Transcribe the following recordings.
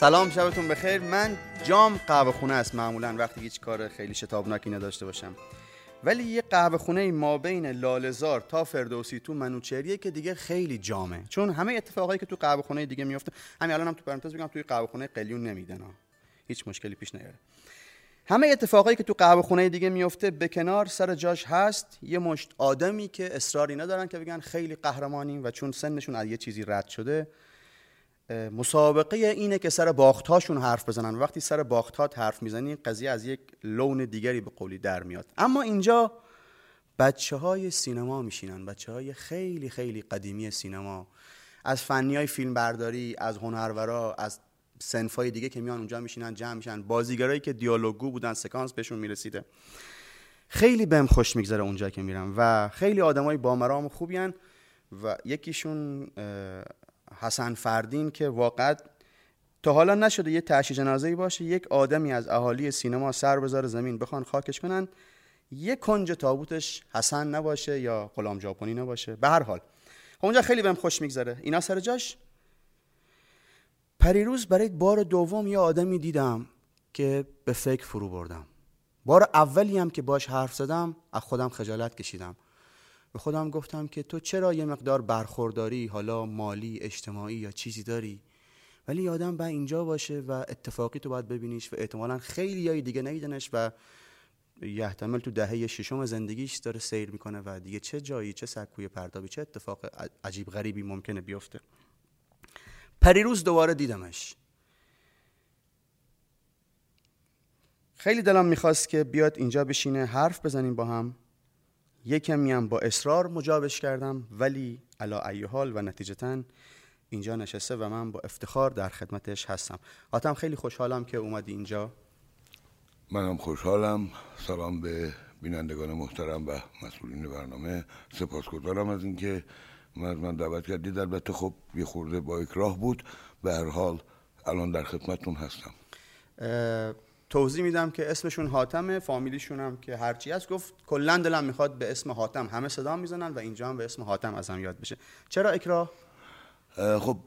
سلام شبتون بخیر. من جام قهوه خونه است. معمولا وقتی هیچ کار خیلی شتابناکی نداشته باشم. ولی یه قهوه خونه ما بین لالزار تا فردوسی تو منوچهریه که دیگه خیلی جامه. چون همه اتفاقایی که تو قهوه خونه دیگه میفته همین الانم هم تو پرانتز بگم توی قهوه خونه قلیون نمیدن. ها. هیچ مشکلی پیش نیاره. همه اتفاقایی که تو قهوه خونه دیگه میفته به کنار سر جاش هست یه مشت آدمی که اصراری ندارن که بگن خیلی قهرمانیم و چون سنشون از یه چیزی رد شده مسابقه اینه که سر باختهاشون حرف بزنن. وقتی سر باختات حرف می‌زنی قضیه از یک لون دیگری به قولی در میاد. اما اینجا بچه های سینما میشینن. بچه های خیلی خیلی قدیمی سینما. از فنی های فیلم برداری از هنرورا از سنفای دیگه که میان اونجا میشینن جمع میشن. بازیگرایی که دیالوگو بودن سکانس بهشون می‌رسیده. خیلی بهم خوش میگذره اونجا که میرم و خیلی آدمای با مرام و خوبیان و یکیشون حسن فردین که واقعا تا حالا نشده یه تشی جنازه‌ای باشه یک آدمی از اهالی سینما سر بذاره زمین بخوان خاکش کنن. یه کنج تابوتش حسن نباشه یا غلام ژاپنی نباشه. به هر حال. خب اونجا خیلی بهم خوش میگذره. اینا سر جاش؟ پریروز برای بار دوم یه آدمی دیدم که به فکر فرو بردم. بار اولی هم که باش حرف زدم از خودم خجالت کشیدم. به خودم گفتم که تو چرا یه مقدار برخورداری حالا مالی اجتماعی یا چیزی داری؟ ولی آدم با اینجا باشه و اتفاقی تو باید ببینیش و احتمالا خیلی یای دیگه نیدنش و یحتمل تو دهه ششم زندگیش داره سیر می‌کنه و دیگه چه جایی چه سکوی پردابی چه اتفاق عجیب غریبی ممکنه بیفته. پریروز دوباره دیدمش. خیلی دلم می‌خواست که بیاد اینجا بشینه حرف بزنیم با هم. یکمی هم با اصرار مجابش کردم ولی علا ای حال و نتیجتا اینجا نشسته و من با افتخار در خدمتش هستم. آتم خیلی خوشحالم که اومدی اینجا. منم خوشحالم. سلام به بینندگان محترم و مسئولین برنامه. سپاسگزارم از اینکه من از من دعوت کردید. البته خب یه خورده با اکراه بود. به هر حال الان در خدمتتون هستم. توضیح میدم که اسمشون حاتمه فامیلیشون هم که هرچی هست. گفت کلا دلم می‌خواد به اسم حاتم. همه صدا می‌زنن و اینجا هم به اسم حاتم ازم یاد بشه. چرا اکراه؟ خب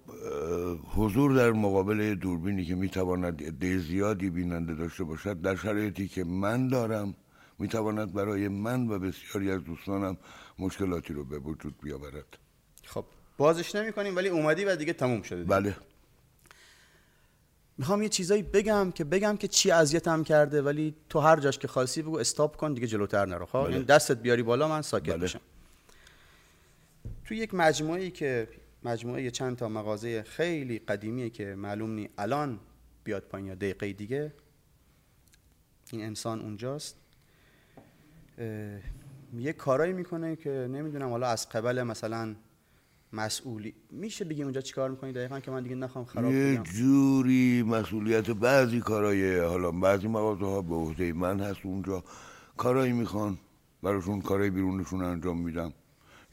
حضور در مقابل دوربینی که می‌تواند عده زیادی بیننده داشته باشد در شرایطی که من دارم می‌تواند برای من و بسیاری از دوستانم مشکلاتی رو به وجود بیاورد. خب بازش نمی کنیم ولی اومدی و دیگه تموم شده. بله. می‌خوام یه چیزایی بگم که بگم که چی اذیتم کرده ولی تو هر جاش که خاصی بگو استاپ کن دیگه جلوتر نرو خب بله. دستت بیاری بالا من ساکت بله. بشم تو یک مجموعه که مجموعه چند تا مغازه خیلی قدیمیه که معلوم نی الان بیاد پایین یا دقیقه دیگه این انسان اونجاست یه کارایی می‌کنه که نمی‌دونم حالا از قبل مثلا مسئولی میشه بگی اونجا چیکار می‌کنی؟ دقیقا که من دیگه نخوام خراب یه جوری مسئولیت بعضی کارای حالا بعضی مغازه ها به عهده من هست اونجا. کارایی می‌خوان براشون کارای بیرونشون انجام میدم.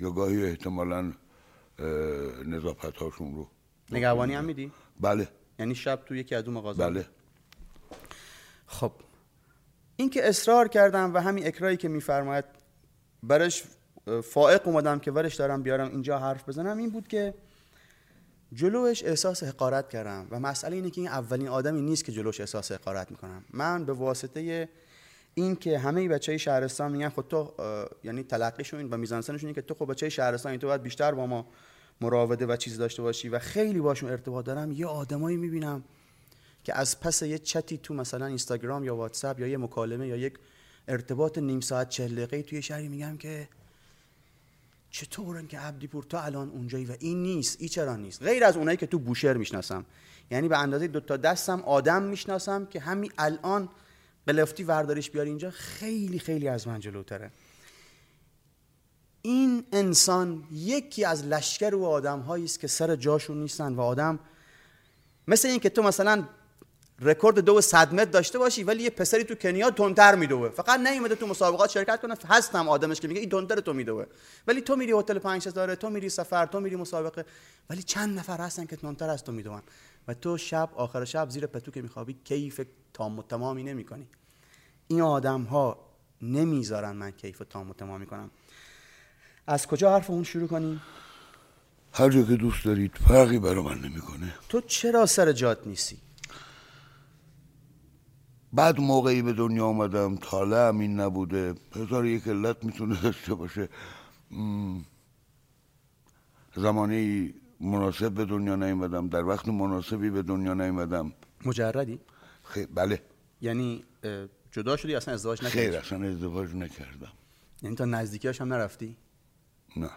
یا گاهی احتمالا نظافت هاشون رو. نگهبانی هم میدی؟ بله. یعنی شب تو یکی از اون مغازه؟ بله. خب. این که اصرار کردم و همین اکرایی که میفرماید برش فائق اومدم که ورش دارم بیارم اینجا حرف بزنم این بود که جلوش احساس حقارت کردم و مسئله اینه که این اولین آدمی نیست که جلوش احساس حقارت می‌کنم. من به واسطه این که همه بچه های شهرستان میگن خود تو یعنی تلقیشون و میزانسنشون که تو خب بچه شهرستان این تو باید بیشتر با ما مراوده و چیز داشته باشی و خیلی باشون ارتباط دارم. یه آدمایی می‌بینم که از پس یه چتی تو مثلا اینستاگرام یا واتساپ یا یه مکالمه یا یک ارتباط نیم ساعت چهل دقیقه توی شهری میگم که چطورن که عبدی پور الان اونجایی و این نیست این چرا نیست؟ غیر از اونایی که تو بوشهر می‌شناسم. یعنی به اندازه دو تا دستم آدم می‌شناسم که همین الان قلفتی وردارش بیاری اینجا خیلی خیلی از من جلوتره. این انسان یکی از لشکر و آدم است که سر جاشون نیستن و آدم مثل این که تو مثلا رکورد دو صد متر داشته باشی ولی یه پسری تو کنیا تندتر میدوه. فقط نیومده تو مسابقات شرکت کنه. هستم آدمش که میگه این تندتر تو میدوه. ولی تو میری هتل پنج داره تو میری سفر تو میری مسابقه. ولی چند نفر هستن که تندتر از تو میدوان. و تو شب آخر شب زیر پتو که میخوابی کیف تام و تمامی نمی‌کنی. این آدم ها نمی‌ذارن من کیف تام و تمامی کنم. از کجا حرف اون شروع کنیم؟ هر جا که دوست دارید فرقی برای من نمی‌کنه. تو چرا سر جات نیستی؟ بعد موقعی به دنیا آمدم طالع این نبوده. هزار یک علت می‌تونه داشته باشه. زمانی مناسب به دنیا نیومدم. در وقت مناسبی به دنیا نیومدم. مجردی؟ خیلی بله. یعنی جدا شدی؟ اصلا ازدواج نکردی؟ خیر اصلا ازدواج نکردم. یعنی تا نزدیکیاش هم نرفتی؟ نه.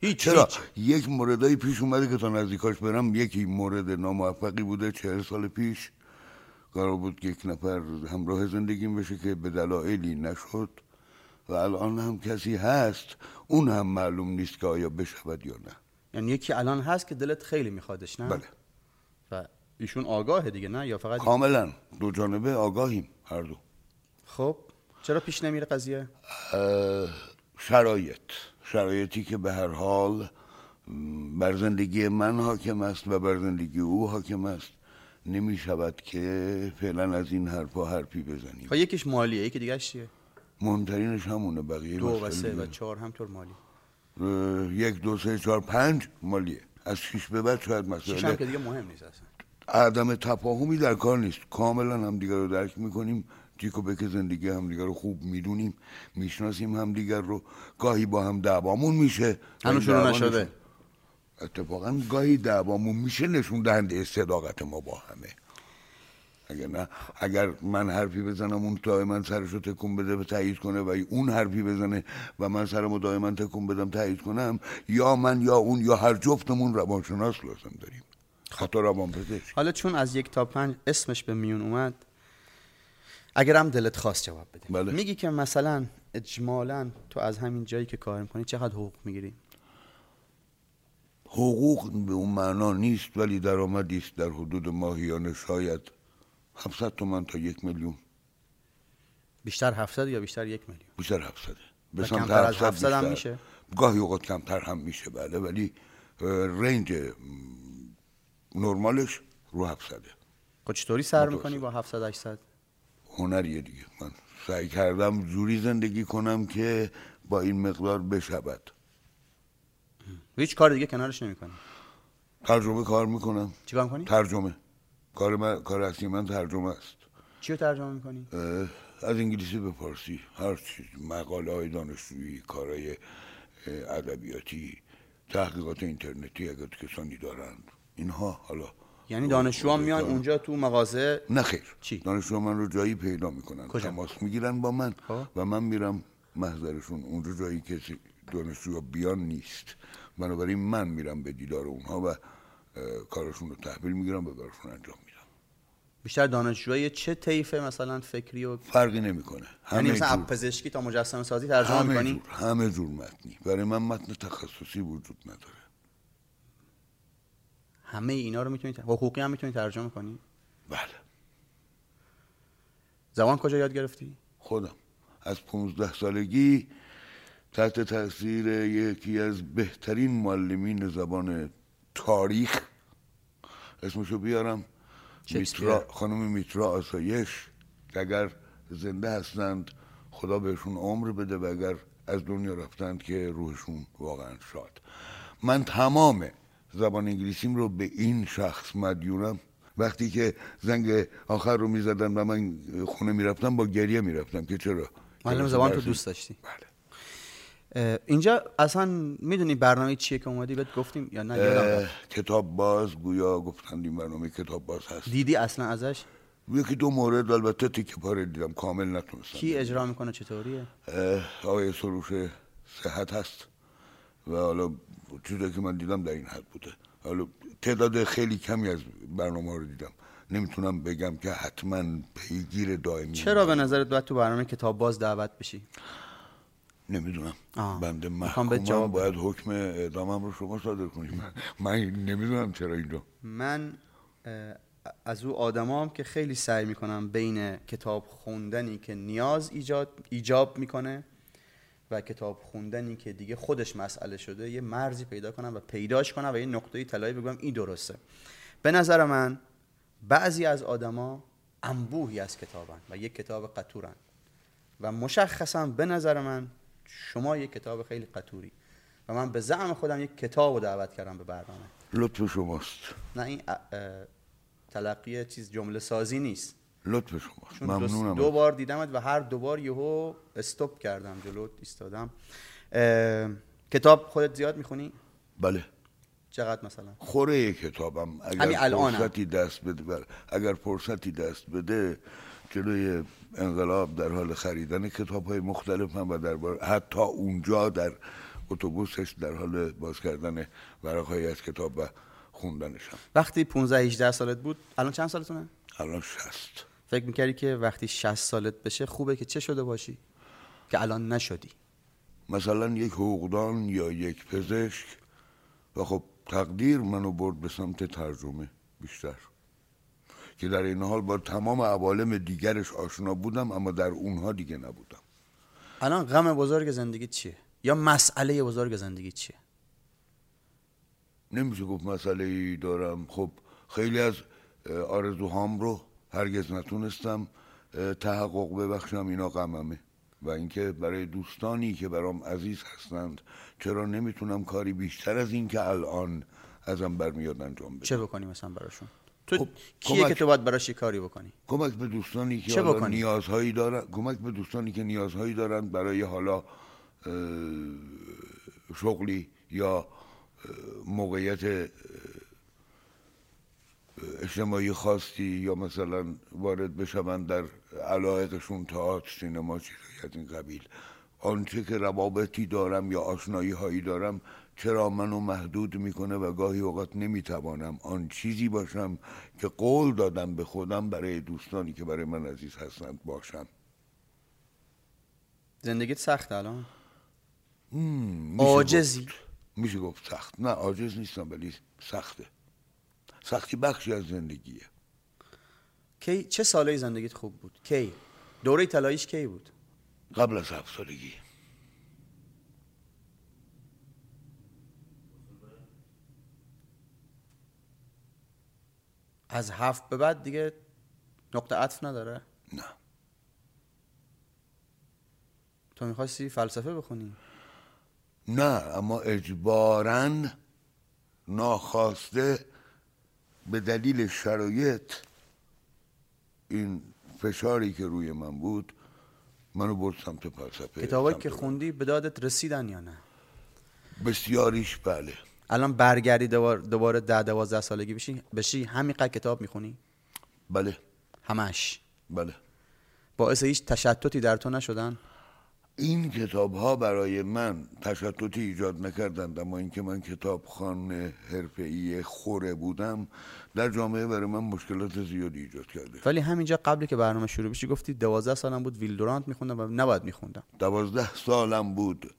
هیچ چرا؟ یک موردایی پیش اومده که تا نزدیکاش برم یکی مورد ناموفقی بوده چهل سال پیش. قرار بود که یک نفر همراه زندگیم بشه که به دلایلی نشد و الان هم کسی هست اون هم معلوم نیست که آیا بشود یا نه. یعنی یکی الان هست که دلت خیلی میخوادش نه؟ بله. و ایشون آگاهه دیگه نه؟ یا فقط کاملا. دو جانبه آگاهیم هر دو. خب چرا پیش نمیره قضیه؟ شرایط. شرایطی که به هر حال بر زندگی من حاکم است و بر زندگی او حاکم است. نمی شود که فعلا از این حرفا حرفی بزنیم. خب یکیش مالیه یکی دیگه چیه؟ مهمترینش همونه بقیه دو و سه و چهار همطور مالی. یک دو سه چهار پنج مالیه. از شیش به بعد شاید مسئله شیش هم که دیگه مهم نیست اصلا. عدم تفاهمی در کار نیست. کاملا هم دیگر رو درک می‌کنیم. تیکو بک زندگی همدیگر رو خوب می‌دونیم. می‌شناسیم همدیگر رو. گاهی با هم دعوامون میشه. هنوز شروع نشده. اتفاقا گاهی دعوامون میشه نشون دهنده صداقت ما با همه. اگر نه اگر من حرفی بزنم اون دائما سرش رو تکون بده به تایید کنه و اون حرفی بزنه و من سرمو دائما تکون بدم تایید کنم یا من یا اون یا هر جفتمون روانشناس لازم داریم. حتی روان پزشک حالا چون از یک تا پنج اسمش به میون اومد اگر هم دلت خواست جواب بده. بله. میگی که مثلا اجمالا تو از همین جایی که کار می‌کنی چقدر حقوق می‌گیری؟ حقوق به اون معنا نیست ولی درآمدی است در حدود ماهیانه شاید 700 تومن تا یک میلیون. بیشتر 700 یا بیشتر یک میلیون؟ بیشتر 700 به کمتر از 700 هم میشه؟ گاهی اوقات کمتر هم میشه بله ولی رنج نرمالش رو 700 خب چطوری سر می‌کنی با 700 800 هنریه دیگه. من سعی کردم جوری زندگی کنم که با این مقدار بشود. هیچ کار دیگه کنارش نمی‌کنی ترجمه کار می‌کنم چیکار می‌کنی؟ ترجمه. کار من کار اصلی من ترجمه است. چی رو ترجمه می‌کنی؟ از انگلیسی به فارسی. هر چیز مقاله های دانشجویی کارهای ادبیاتی تحقیقات اینترنتی اگر کسانی دارند. اینها حالا. یعنی دانشجوها میان اونجا تو مغازه؟ نه خیر. چی؟ دانشجو من رو جایی پیدا می‌کنن. کجا؟ تماس می‌گیرن با من. خب. و من میرم محضرشون. اونجا جایی که دانشجو بیان نیست. بنابراین من میرم به دیدار اونها و کارشون رو تحویل می‌گیرم و براشون انجام میدم. بیشتر دانشجوهای چه طیفه مثلا فکری و فرقی نمی‌کنه. یعنی مثلا اپ پزشکی تا مجسمه سازی ترجمه همه می‌کنی؟ جور همه جور متنی. برای من متن تخصصی وجود نداره. همه اینا رو می‌تونی حقوقی هم می‌تونی ترجمه کنی؟ بله. زبان کجا یاد گرفتی؟ خودم. از 15 سالگی تحت تاثیر یکی از بهترین معلمین زبان تاریخ. اسمشو بیارم. میترا خانم میترا آسایش. که اگر زنده هستند خدا بهشون عمر بده و اگر از دنیا رفتند که روحشون واقعا شاد. من تمام زبان انگلیسیم رو به این شخص مدیونم. وقتی که زنگ آخر رو می‌زدن و من خونه می‌رفتم با گریه می‌رفتم که چرا؟ معلم زبان تو دوست داشتی. بله. اینجا اصلا می‌دونی برنامه چیه که اومدی بهت گفتیم یا نه کتاب باز گویا گفتند این برنامه کتاب باز هست. دیدی اصلا ازش؟ یکی دو مورد البته تیکه پاره دیدم کامل نتونستم کی اجرا می‌کنه چطوریه؟ آقای سروش صحت هست و حالا چیزی که من دیدم در این حد بوده. حالا تعداد خیلی کمی از برنامه رو دیدم. نمی‌تونم بگم که حتما پیگیر دائمی چرا به نظرت باید تو برنامه کتاب باز دعوت بشی؟ نمی‌دونم. بنده محکومم باید حکم اعدامم رو شما صادر کنید من, من نمی‌دونم چرا اینجا. من از او آدمام که خیلی سعی می‌کنم بین کتاب خوندنی که نیاز ایجاد ایجاب می‌کنه و کتاب خوندنی که دیگه خودش مسئله شده یه مرزی پیدا کنم و پیداش کنم و یه نقطه طلایی بگم این درسته. به نظر من بعضی از آدما انبوهی از کتابن و یک کتاب قطورن و مشخصا به نظر من شما یک کتاب خیلی قطوری. و من به زعم خودم یک کتاب رو دعوت کردم به برنامه. لطف شماست. نه این تلقی چیز جمله سازی نیست. لطف شما چون دو, ممنونم دو بار دیدمت و هر دو بار یهو استوب کردم جلوت ایستادم. کتاب خودت زیاد می‌خونی؟ بله. چقدر مثلا؟ خوره کتابم. اگر. فرصتی دست بده بله. اگر فرصتی دست بده جلوی انقلاب در حال خریدن کتاب های مختلفم و در بار حتی اونجا در اتوبوسش در حال باز کردن ورقهایی از کتاب و خوندنشم وقتی 15 18 سالت بود الان چند سالتونه؟ الان شست فکر می‌کردی که وقتی 60 سالت بشه خوبه که چه شده باشی؟ که الان نشدی. مثلا یک حقوقدان یا یک پزشک و خب تقدیر منو برد به سمت ترجمه بیشتر. که در این حال با تمام عوالم دیگرش آشنا بودم اما در اونها دیگه نبودم. الان غم بزرگ زندگی چیه؟ یا مسئله بزرگ زندگی چیه؟ نمیشه گفت مسئله ای دارم. خب خیلی از آرزوهام رو هرگز نتونستم تحقق ببخشم. اینا غممه. و اینکه برای دوستانی که برام عزیز هستند چرا نمی‌تونم کاری بیشتر از این که الان ازم برمیاد انجام بدم؟ چه بکنی مثلا براشون؟ تو خب، کیه کمک- که تو باید براش کاری بکنی کمک به دوستانی که چه حالا بکنی؟ نیازهایی دارن کمک به دوستانی که نیازهایی دارن برای حالا شغلی یا موقعیت اجتماعی خاصی یا مثلا وارد بشوند در علایقشون تئاتر سینما چیزی از این قبیل آنچه که روابطی دارم یا آشنایی هایی دارم چرا منو محدود می‌کنه و گاهی اوقات نمی‌توانم آن چیزی باشم که قول دادم به خودم برای دوستانی که برای من عزیز هستند باشم. زندگیت سخت الان؟ مم، میشه عاجزی؟ گفت. میشه گفت سخت. نه عاجز نیستم ولی سخته. سختی بخشی از زندگیه. کی چه ساله زندگیت خوب بود؟ کی؟ دوره طلاییش کی بود؟ قبل از هفت سالگی. از هفت به بعد دیگه نقطه عطف نداره؟ نه. تو می‌خواستی فلسفه بخونی؟ نه اما اجبارا ناخواسته به دلیل شرایط این فشاری که روی من بود منو برد سمت فلسفه کتابایی که خوندی به دادت رسیدن یا نه؟ بسیاریش بله. الان برگردی دوباره, دوباره ده دوازده سالگی بشی بشی همینقدر کتاب می‌خونی؟ بله. همش؟ بله. باعث هیچ تشتتی در تو نشدن؟ این کتاب ها برای من تشتتی ایجاد نکردند اما اینکه من کتاب خان حرفه‌ای خوره بودم در جامعه برای من مشکلات زیادی ایجاد کرده. ولی همینجا قبلی که برنامه شروع بشی گفتی دوازده سالم بود ویلدورانت میخوندم و نباید میخوندم. دوازده سالم بود.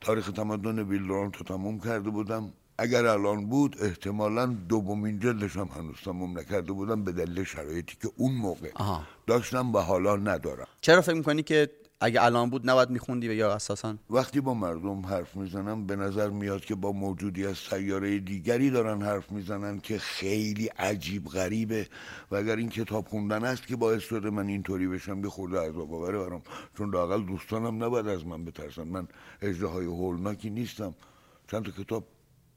تاریخ تمدن ویلدورانت رو تموم کرده بودم. اگر الان بود احتمالا دومین جلدش هم هنوز تموم نکرده بودم به دلیل شرایطی که اون موقع آها. داشتم و حالا ندارم. چرا فکر می‌کنی که اگه الان بود نباید میخوندی و یا اساسا. وقتی با مردم حرف می‌زنم به نظر میاد که با موجودی از سیاره دیگری دارن حرف می‌زنن که خیلی عجیب غریبه و اگر این کتاب خوندن است که باعث شده من اینطوری بشم یه خورده عذاب آوره برام. چون لاقل دوستانم نباید از من بترسن. من اجراهای هولناکی نیستم. چند تا کتاب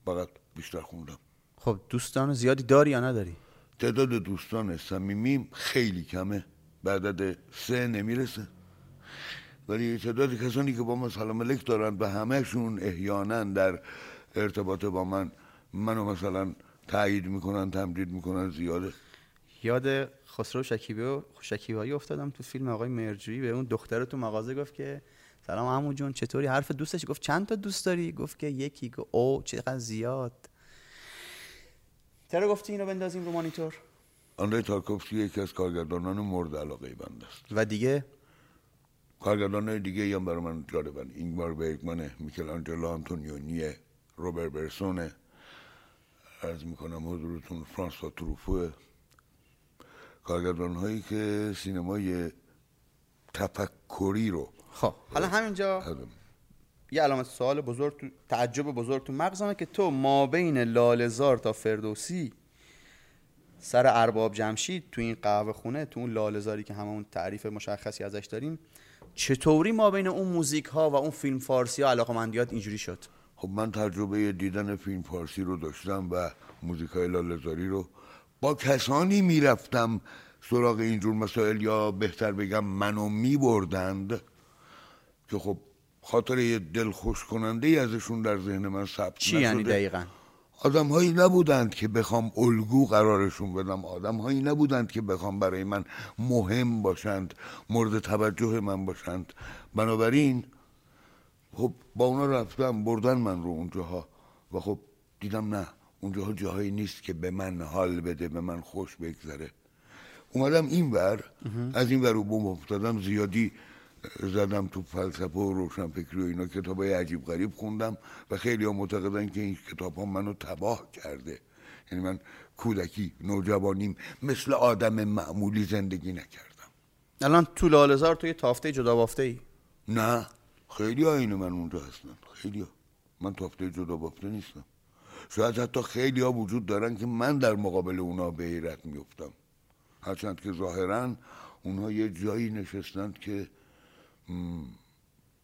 فقط بیشتر خوندم. خب دوستان زیادی داری یا نداری؟ تعداد دوستان صمیمیم خیلی کمه. به عدد سه نمی‌رسه. ولی تعداد کسانی که با من سلام علیک دارن و همهشون احیانا در ارتباط با من منو مثلا تایید می‌کنن تمدید می‌کنن زیاده. یاد خسرو شکیبی و شکیبایی افتادم تو فیلم آقای مرجویی به اون دختر تو مغازه گفت که سلام عمو جون چطوری؟ حرف دوستش گفت چند تا دوست داری؟ گفت که یکی گفت او چقدر زیاد. چرا گفتی اینو بندازیم رو مانیتور؟ آندری تارکوفسکی یکی از کارگردانان مورد علاقه بنده است. و دیگه؟ کارگردان دیگه هم برای من جالبن. اینگمار برگمانه میکل آنجلو آنتونیونی روبر برسونه. از می‌کنم حضورتون فرانسوا تروفوه. کارگردان هایی که سینمای تفکری رو خب حالا همینجا هم- یه علامت سوال بزرگ تو تعجب بزرگ تو مغزمه که تو ما بین لالزار تا فردوسی سر ارباب جمشید تو این قهوه خونه تو اون لالزاری که همون تعریف مشخصی ازش داریم چطوری ما بین اون موزیک ها و اون فیلم فارسی ها علاقمندیات اینجوری شد؟ خب من تجربه دیدن فیلم فارسی رو داشتم و موزیکای لالزاری رو. با کسانی می‌رفتم سراغ اینجور مسائل یا بهتر بگم منو می بردند که خب خاطر یه دل خوش کننده ازشون در ذهن من ثبت چی یعنی دقیقا؟ آدم هایی نبودند که بخوام الگو قرارشون بدم. آدم هایی نبودند که بخوام برای من مهم باشند مورد توجه من باشند. بنابراین خب با اونا رفتم بردن من رو اونجاها. و خب دیدم نه اونجاها جاهایی نیست که به من حال بده به من خوش بگذره. اومدم این ور از این ور رو بوم افتادم زیادی زدم تو فلسفه و روشنفکری و اینا کتاب های عجیب غریب خوندم و خیلی ها معتقدن که این کتاب ها منو تباه کرده یعنی من کودکی نوجوانیم مثل آدم معمولی زندگی نکردم الان تو لالزار تو یه تافته جدا بافته ای؟ نه خیلی آین من اونجا هستن خیلی ها. من تافته جدا بافته نیستم شاید حتی خیلی ها وجود دارن که من در مقابل اونا به حیرت میفتم هرچند که ظاهرا اونها یه جایی نشستند که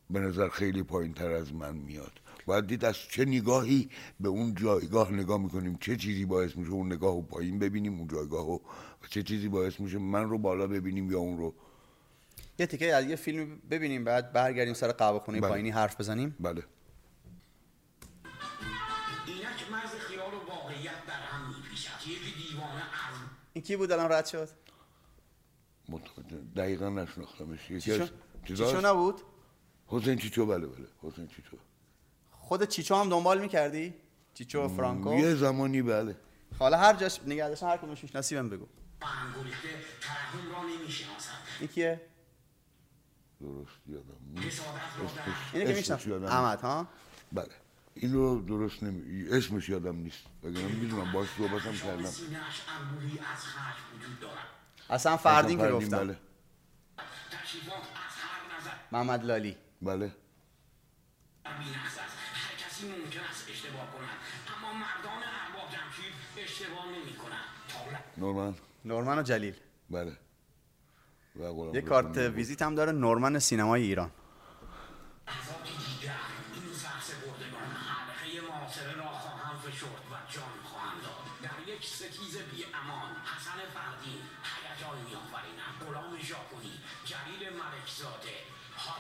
به نظر خیلی پایین تر از من میاد. باید دید از چه نگاهی به اون جایگاه نگاه می‌کنیم چه چیزی باعث میشه اون نگاه رو پایین ببینیم اون جایگاه رو و چه چیزی باعث میشه من رو بالا ببینیم یا اون رو. یه تیکه از یه فیلم ببینیم بعد برگردیم سر قهوه خونه بله. پایینی حرف بزنیم. بله. این کی بود الان رد شد؟ دقیقا نشناختمش. چیچو نبود؟ حسین چیچو بله بله. حسین چیچو. خود چیچو هم دنبال می‌کردی؟ چیچو و فرانکو؟ یه زمانی بله. حالا هر جاش نگه داشتن هر کدومش نصیبم بگو. این کیه؟ درست یادم اینه که میشنم احمد ها؟ بله. این رو درست نمی اسمش یادم نیست. بگم می‌دونم باش صحبتم کردم. اصلا فردین که گفتم بله. محمد لالی. بله. هر کسی ممکن است اشتباه کنند اما مردان ارباب جمشید اشتباه نمی کنند. نورمن. نورمن و جلیل. بله. یه کارت ویزیت هم داره نورمن سینمای ایران.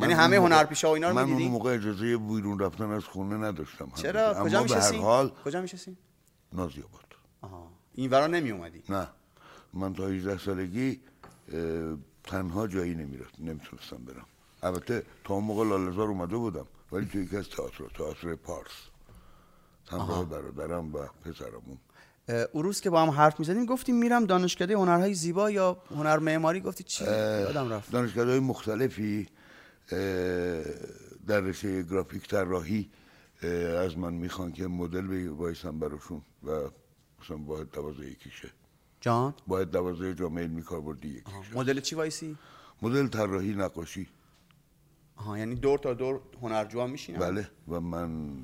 یعنی همه هنرپیشه و اینا رو من اون موقع اجازه بیرون رفتن از خونه نداشتم. چرا؟ کجا میشستی حال... کجا میشستی نازی آباد آها. این ورا نمی اومدی نه. من تا 18 سالگی تنها جایی نمی‌رفت. نمی‌تونستم برم. البته تا اون موقع لالزار اومده بودم. ولی توی یکی از تئاتر تئاتر پارس. همراه برادرم و پسرمون. اون روز که با هم حرف می‌زدیم گفتیم میرم دانشکده هنرهای زیبا یا هنر معماری؟ گفتی چی؟ یادم رفت. دانشکده های مختلفی در رشته گرافیک طراحی از من می‌خوان که مدل وایسم براشون و مثلا باید دوازه یکیشه. جان؟ باید دوازه جامعه علمی کاربردی یکیشه. مدل چی وایسی؟ مدل طراحی نقاشی. آها یعنی دور تا دور هنرجو میشینن؟ بله و من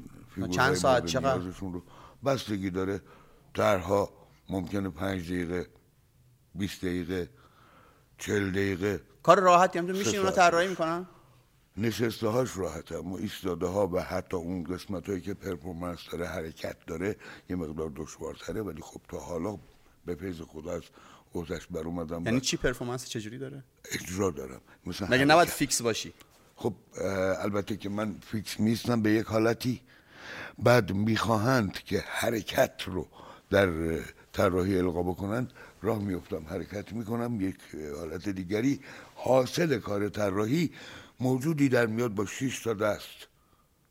چند ساعت چقدر؟ رو بستگی داره. درها ممکنه پنج دقیقه 20 دقیقه چل دقیقه. کار راحتی هم تو میشین اونا طراحی می‌کنن؟ نشسته هاش راحته اما ایستاده ها و حتی اون قسمت هایی که پرفورمنس داره حرکت داره یه مقدار دشوارتره. ولی خب تا حالا به پیز خود از اوزش بر اومدم یعنی چی پرفورمنس چجوری داره؟ اجرا دارم. مثلا مگه نباید فیکس باشی؟ خب البته که من فیکس نیستم به یک حالتی. بعد می‌خواهند که حرکت رو در طراحی القا بکنند راه میفتم حرکت می‌کنم. یک حالت دیگری حاصل کار طراحی موجودی در میاد با 6 تا دست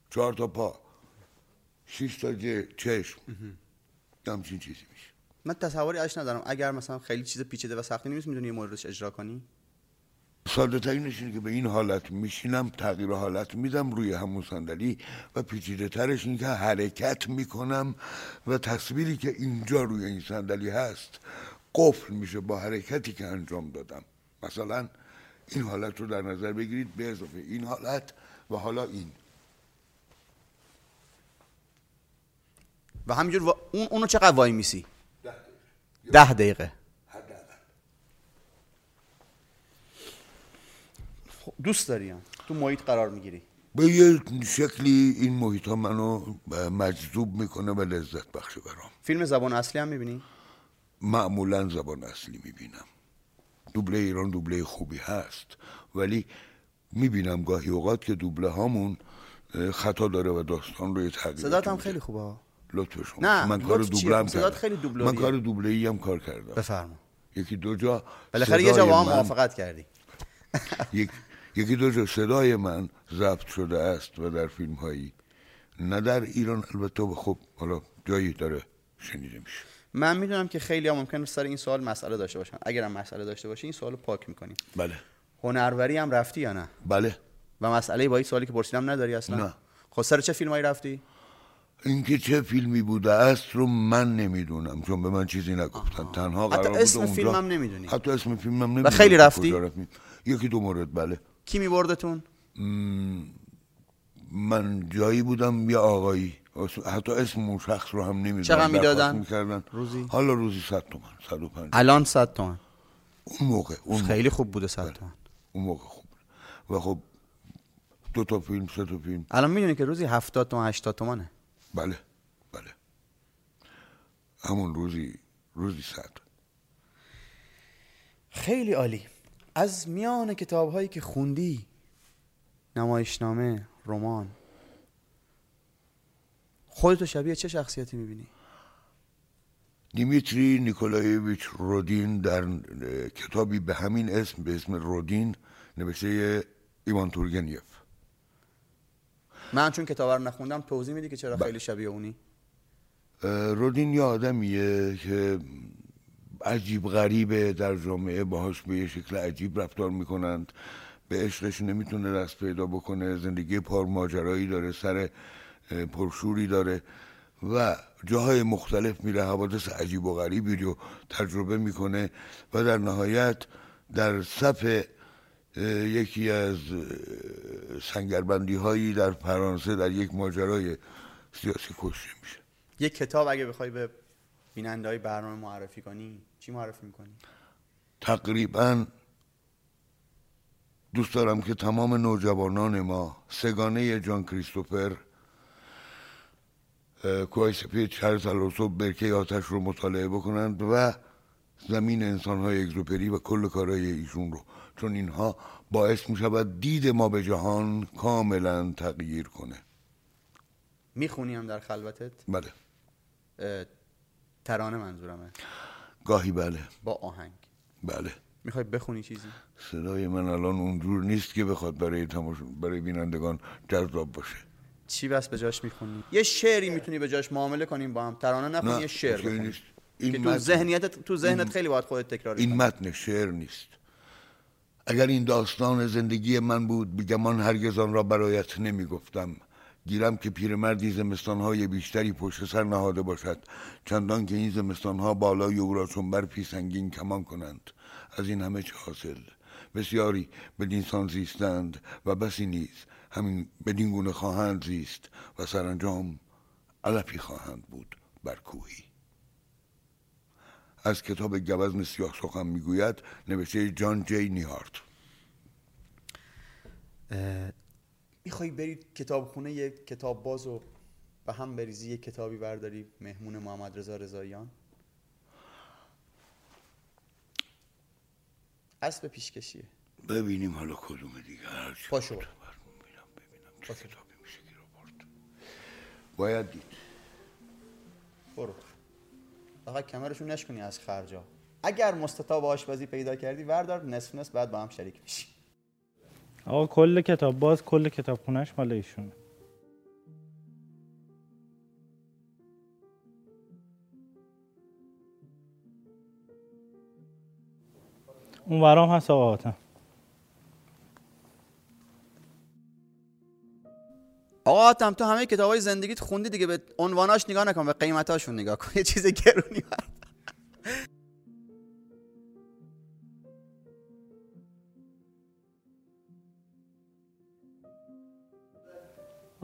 چهار تا پا 6 تا چشم. همچین چیزی میشه. من تصوری اش ندارم. اگر مثلا خیلی چیز پیچیده و سختی نیست می‌دونی یه موردش اجرا کنی؟ ساده ترینش اینه که به این حالت میشینم تغییر حالت میدم روی همون صندلی و پیچیده ترش این که حرکت می‌کنم و تصویری که اینجا روی این صندلی هست قفل میشه با حرکتی که انجام دادم. مثلا این حالت رو در نظر بگیرید به اضافه این حالت و حالا این. و همینجور وا- اون اونو چقدر وای میسی؟ ده دقیقه. خب، دوست داری هم. تو محیط قرار می‌گیری. به یه شکلی این محیط ها منو مجذوب می‌کنه و لذت بخشه برام. فیلم زبان اصلی هم می‌بینی؟ معمولا زبان اصلی می‌بینم. دوبله ایران دوبله خوبی هست ولی می‌بینم گاهی اوقات که دوبله هامون خطا داره و داستان رو یه تغییر صدات هم خیلی خوبه. لطف شما. نه، من کار؟ دوبله هم صدات خیلی دوبلوریه. من کار دوبله ای هم کار کردم. بفرما. یکی دو جا بالاخره یه جا با هم موافقت کردی. یک یکی دو جا صدای من ضبط شده است و در فیلم هایی نه در ایران البته و خب حالا جایی داره شنیده میشه. من می‌دونم که خیلی ها ممکن سر این سوال مسئله داشته باشن. اگرم مسئله داشته باشی این سوال پاک می‌کنیم. بله. هنروری هم رفتی یا نه؟ بله. و مسئله با این سوالی که پرسیدم نداری اصلا؟ نه. خب سر چه فیلمایی رفتی؟ اینکه چه فیلمی بوده است رو من نمی‌دونم چون به من چیزی نگفتن. تنها حتی قرار بود اسم فیلمم نمی‌دونی؟ حتی اسم فیلمم نمی‌دونم خیلی که رفتی؟ یکی دو مورد بله. کی میبردتون؟ من جایی بودم یا آقایی. حتی اسم اون شخص رو هم نمی‌دونم. چقدر می‌دادن؟ می‌کردن. روزی؟ حالا روزی صد تومن صد و پنج. الان 100 تومن اون موقع اون موقع, خیلی خوب بوده 100 تومن اون موقع خوب بود. و خب دو تا فیلم سه تا فیلم. الان می‌دونی که روزی 70 تومن 80 تومنه. بله بله. همون روزی روزی صد. خیلی عالی. از میان کتاب هایی که خوندی نمایشنامه رمان خودتو شبیه چه شخصیتی می‌بینی؟ دیمیتری نیکولایویچ رودین در کتابی به همین اسم به اسم رودین نوشته ایوان تورگنیف. من چون کتاب رو نخوندم توضیح میدی که چرا خیلی شبیه اونی؟ رودین یه آدمیه که عجیب غریبه در جامعه باهاش به یه شکل عجیب رفتار می‌کنند. به عشقش نمی‌تونه دست پیدا بکنه. زندگی پر ماجرایی داره سر پرشوری داره و جاهای مختلف میره. حوادث عجیب و غریبی رو تجربه می‌کنه و در نهایت در صف یکی از سنگربندی هایی در فرانسه در یک ماجرای سیاسی کشته میشه. یک کتاب اگه بخوای به بیننده های برنامه معرفی کنی؟ چی معرفی می‌کنی؟ تقریبا دوست دارم که تمام نوجوانان ما سگانه جان کریستوفر کوهای سپید چارلز الونسو برکه آتش رو مطالعه بکنند و زمین انسانهای اگزوپری و کل کارهای ایشون رو. چون اینها باعث می شود دید ما به جهان کاملا تغییر کنه. می‌خونی هم در خلوتت؟ بله. ترانه منظورمه. گاهی بله. با آهنگ. بله. می‌خوای بخونی چیزی؟ صدای من الان اونجور نیست که بخواد برای تماش... برای بینندگان جذاب باشه. چی بس به جاش می‌خونی؟ یه شعری می‌تونی به جاش معامله کنیم با هم. ترانه نخونی نه، یه شعر بخونی نیست. که این تو ذهنیت تو ذهنت خیلی باید خودت تکرار این متن شعر نیست. اگر این داستان زندگی من بود بیگمان هرگز آن را برایت نمی گفتم گیرم که پیرمردی زمستانهای بیشتری پشت سر نهاده باشد. چندان که این زمستانها بالای او را چون سنگین کمان کنند. از این همه چه حاصل؟ بسیاری بدین سان زیستند و بسی نیز همین بدین گونه خواهند زیست و سرانجام علفی خواهند بود بر کوهی. از کتاب گوزن سیاه سخن می‌گوید نوشته جان جی نیهارت. می‌خوای بری کتابخونه یه کتاب باز و به هم بریزی یه کتابی برداری مهمون محمد رضا رضاییان؟ اسب پیشکشیه. ببینیم حالا کدوم دیگه. هرچی پاشو. ببینم چه کتابی میشه گیر آورد باید دید. برو. فقط کمرشون نشکنی از خرجا. اگر مستطاب آشپزی پیدا کردی وردار نصف نصف بعد با هم شریک میشی. آقا کل کتاب باز کل کتاب خونش مال ایشونه. اون ورام هست آقا حاتم آقا حاتم تو همه کتابای زندگیت خوندی دیگه به عنواناش نگاه نکن به قیمتاشون نگاه کن. یه چیز گرونی بردار.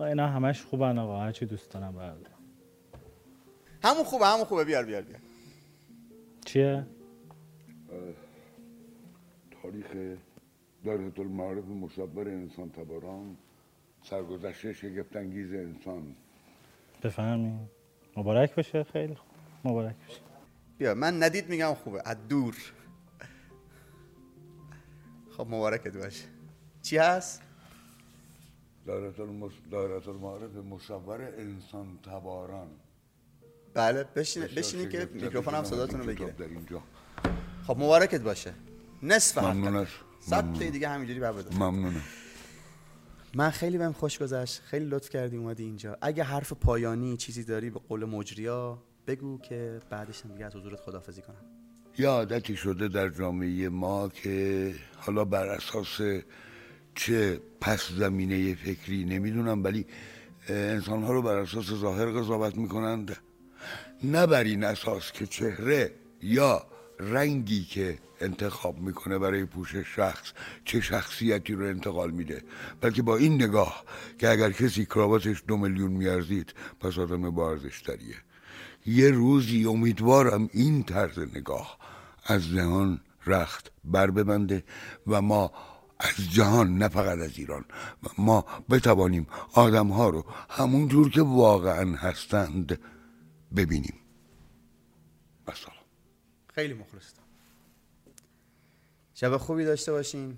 اینا همش خوبن آقا هرچی دوست دارم بردارم همون خوبه همون خوبه. بیار بیار بیار. چیه؟ تاریخ دایره المعارف مشبر انسان تباران سرگذشته شگفتانگیز انسان. بفهمی؟ مبارک بشه خیلی خوب. مبارک بشه بیا من ندید میگم خوبه. از دور. خب مبارکت باشه. چی هست؟ دایره المعارف مشبر انسان تباران بله بشین بشینی که میکروفون هم صداتون رو بگیره در اینجا خب مبارکت باشه نصف ممنون حقت است. صد دیگه همینجوری بر بده ممنونم من خیلی بهم خوش گذشت خیلی لطف کردی اومدی اینجا اگه حرف پایانی چیزی داری به قول مجریا بگو که بعدش هم دیگه از حضورت خدافزی کنم یه عادتی شده در جامعه ما که حالا بر اساس چه پس زمینه فکری نمی‌دونم ولی انسان ها رو بر اساس ظاهر قضاوت می‌کنند. نه بر این اساس که چهره یا رنگی که انتخاب می‌کنه برای پوشش شخص چه شخصیتی رو انتقال میده بلکه با این نگاه که اگر کسی کراواتش دو میلیون میارزید پس آدم با یه روزی امیدوارم این طرز نگاه از جهان رخت بر ببنده و ما از جهان نه فقط از ایران. ما بتوانیم آدم ها رو همون جور که واقعا هستند ببینیم. و خیلی مخلصتم شب خوبی داشته باشین.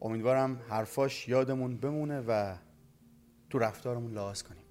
امیدوارم حرفاش یادمون بمونه و تو رفتارمون لحاظ کنیم.